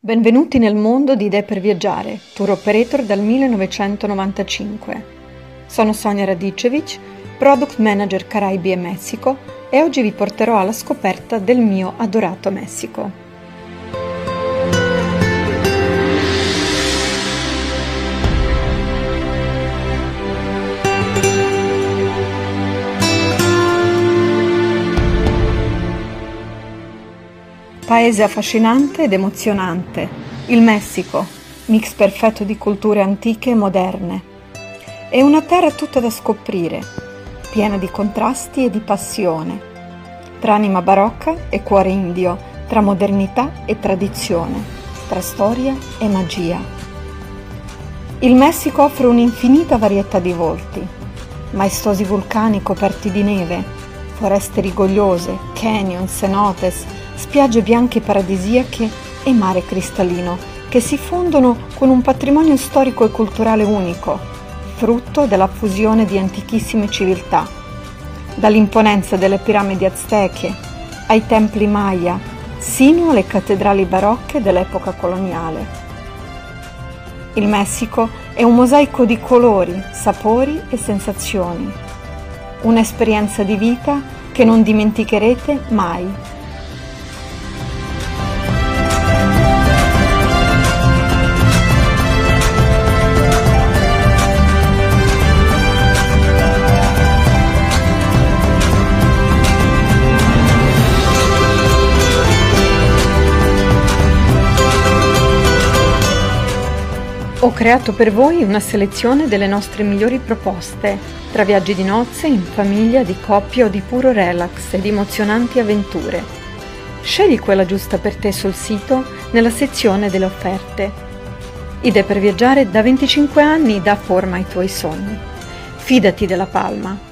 Benvenuti nel mondo di Idee per Viaggiare, tour operator dal 1995. Sono Sonia Radicevic, Product Manager Caraibi e Messico e oggi vi porterò alla scoperta del mio adorato Messico. Paese affascinante ed emozionante, il Messico, mix perfetto di culture antiche e moderne. È una terra tutta da scoprire, piena di contrasti e di passione, tra anima barocca e cuore indio, tra modernità e tradizione, tra storia e magia. Il Messico offre un'infinita varietà di volti, maestosi vulcani coperti di neve, foreste rigogliose, canyon, cenotes, spiagge bianche paradisiache e mare cristallino che si fondono con un patrimonio storico e culturale unico, frutto della fusione di antichissime civiltà, dall'imponenza delle piramidi azteche ai templi maya, sino alle cattedrali barocche dell'epoca coloniale. Il Messico è un mosaico di colori, sapori e sensazioni, un'esperienza di vita che non dimenticherete mai. Ho creato per voi una selezione delle nostre migliori proposte, tra viaggi di nozze, in famiglia, di coppia o di puro relax ed emozionanti avventure. Scegli quella giusta per te sul sito nella sezione delle offerte. Idee per viaggiare da 25 anni dà forma ai tuoi sogni. Fidati della Palma.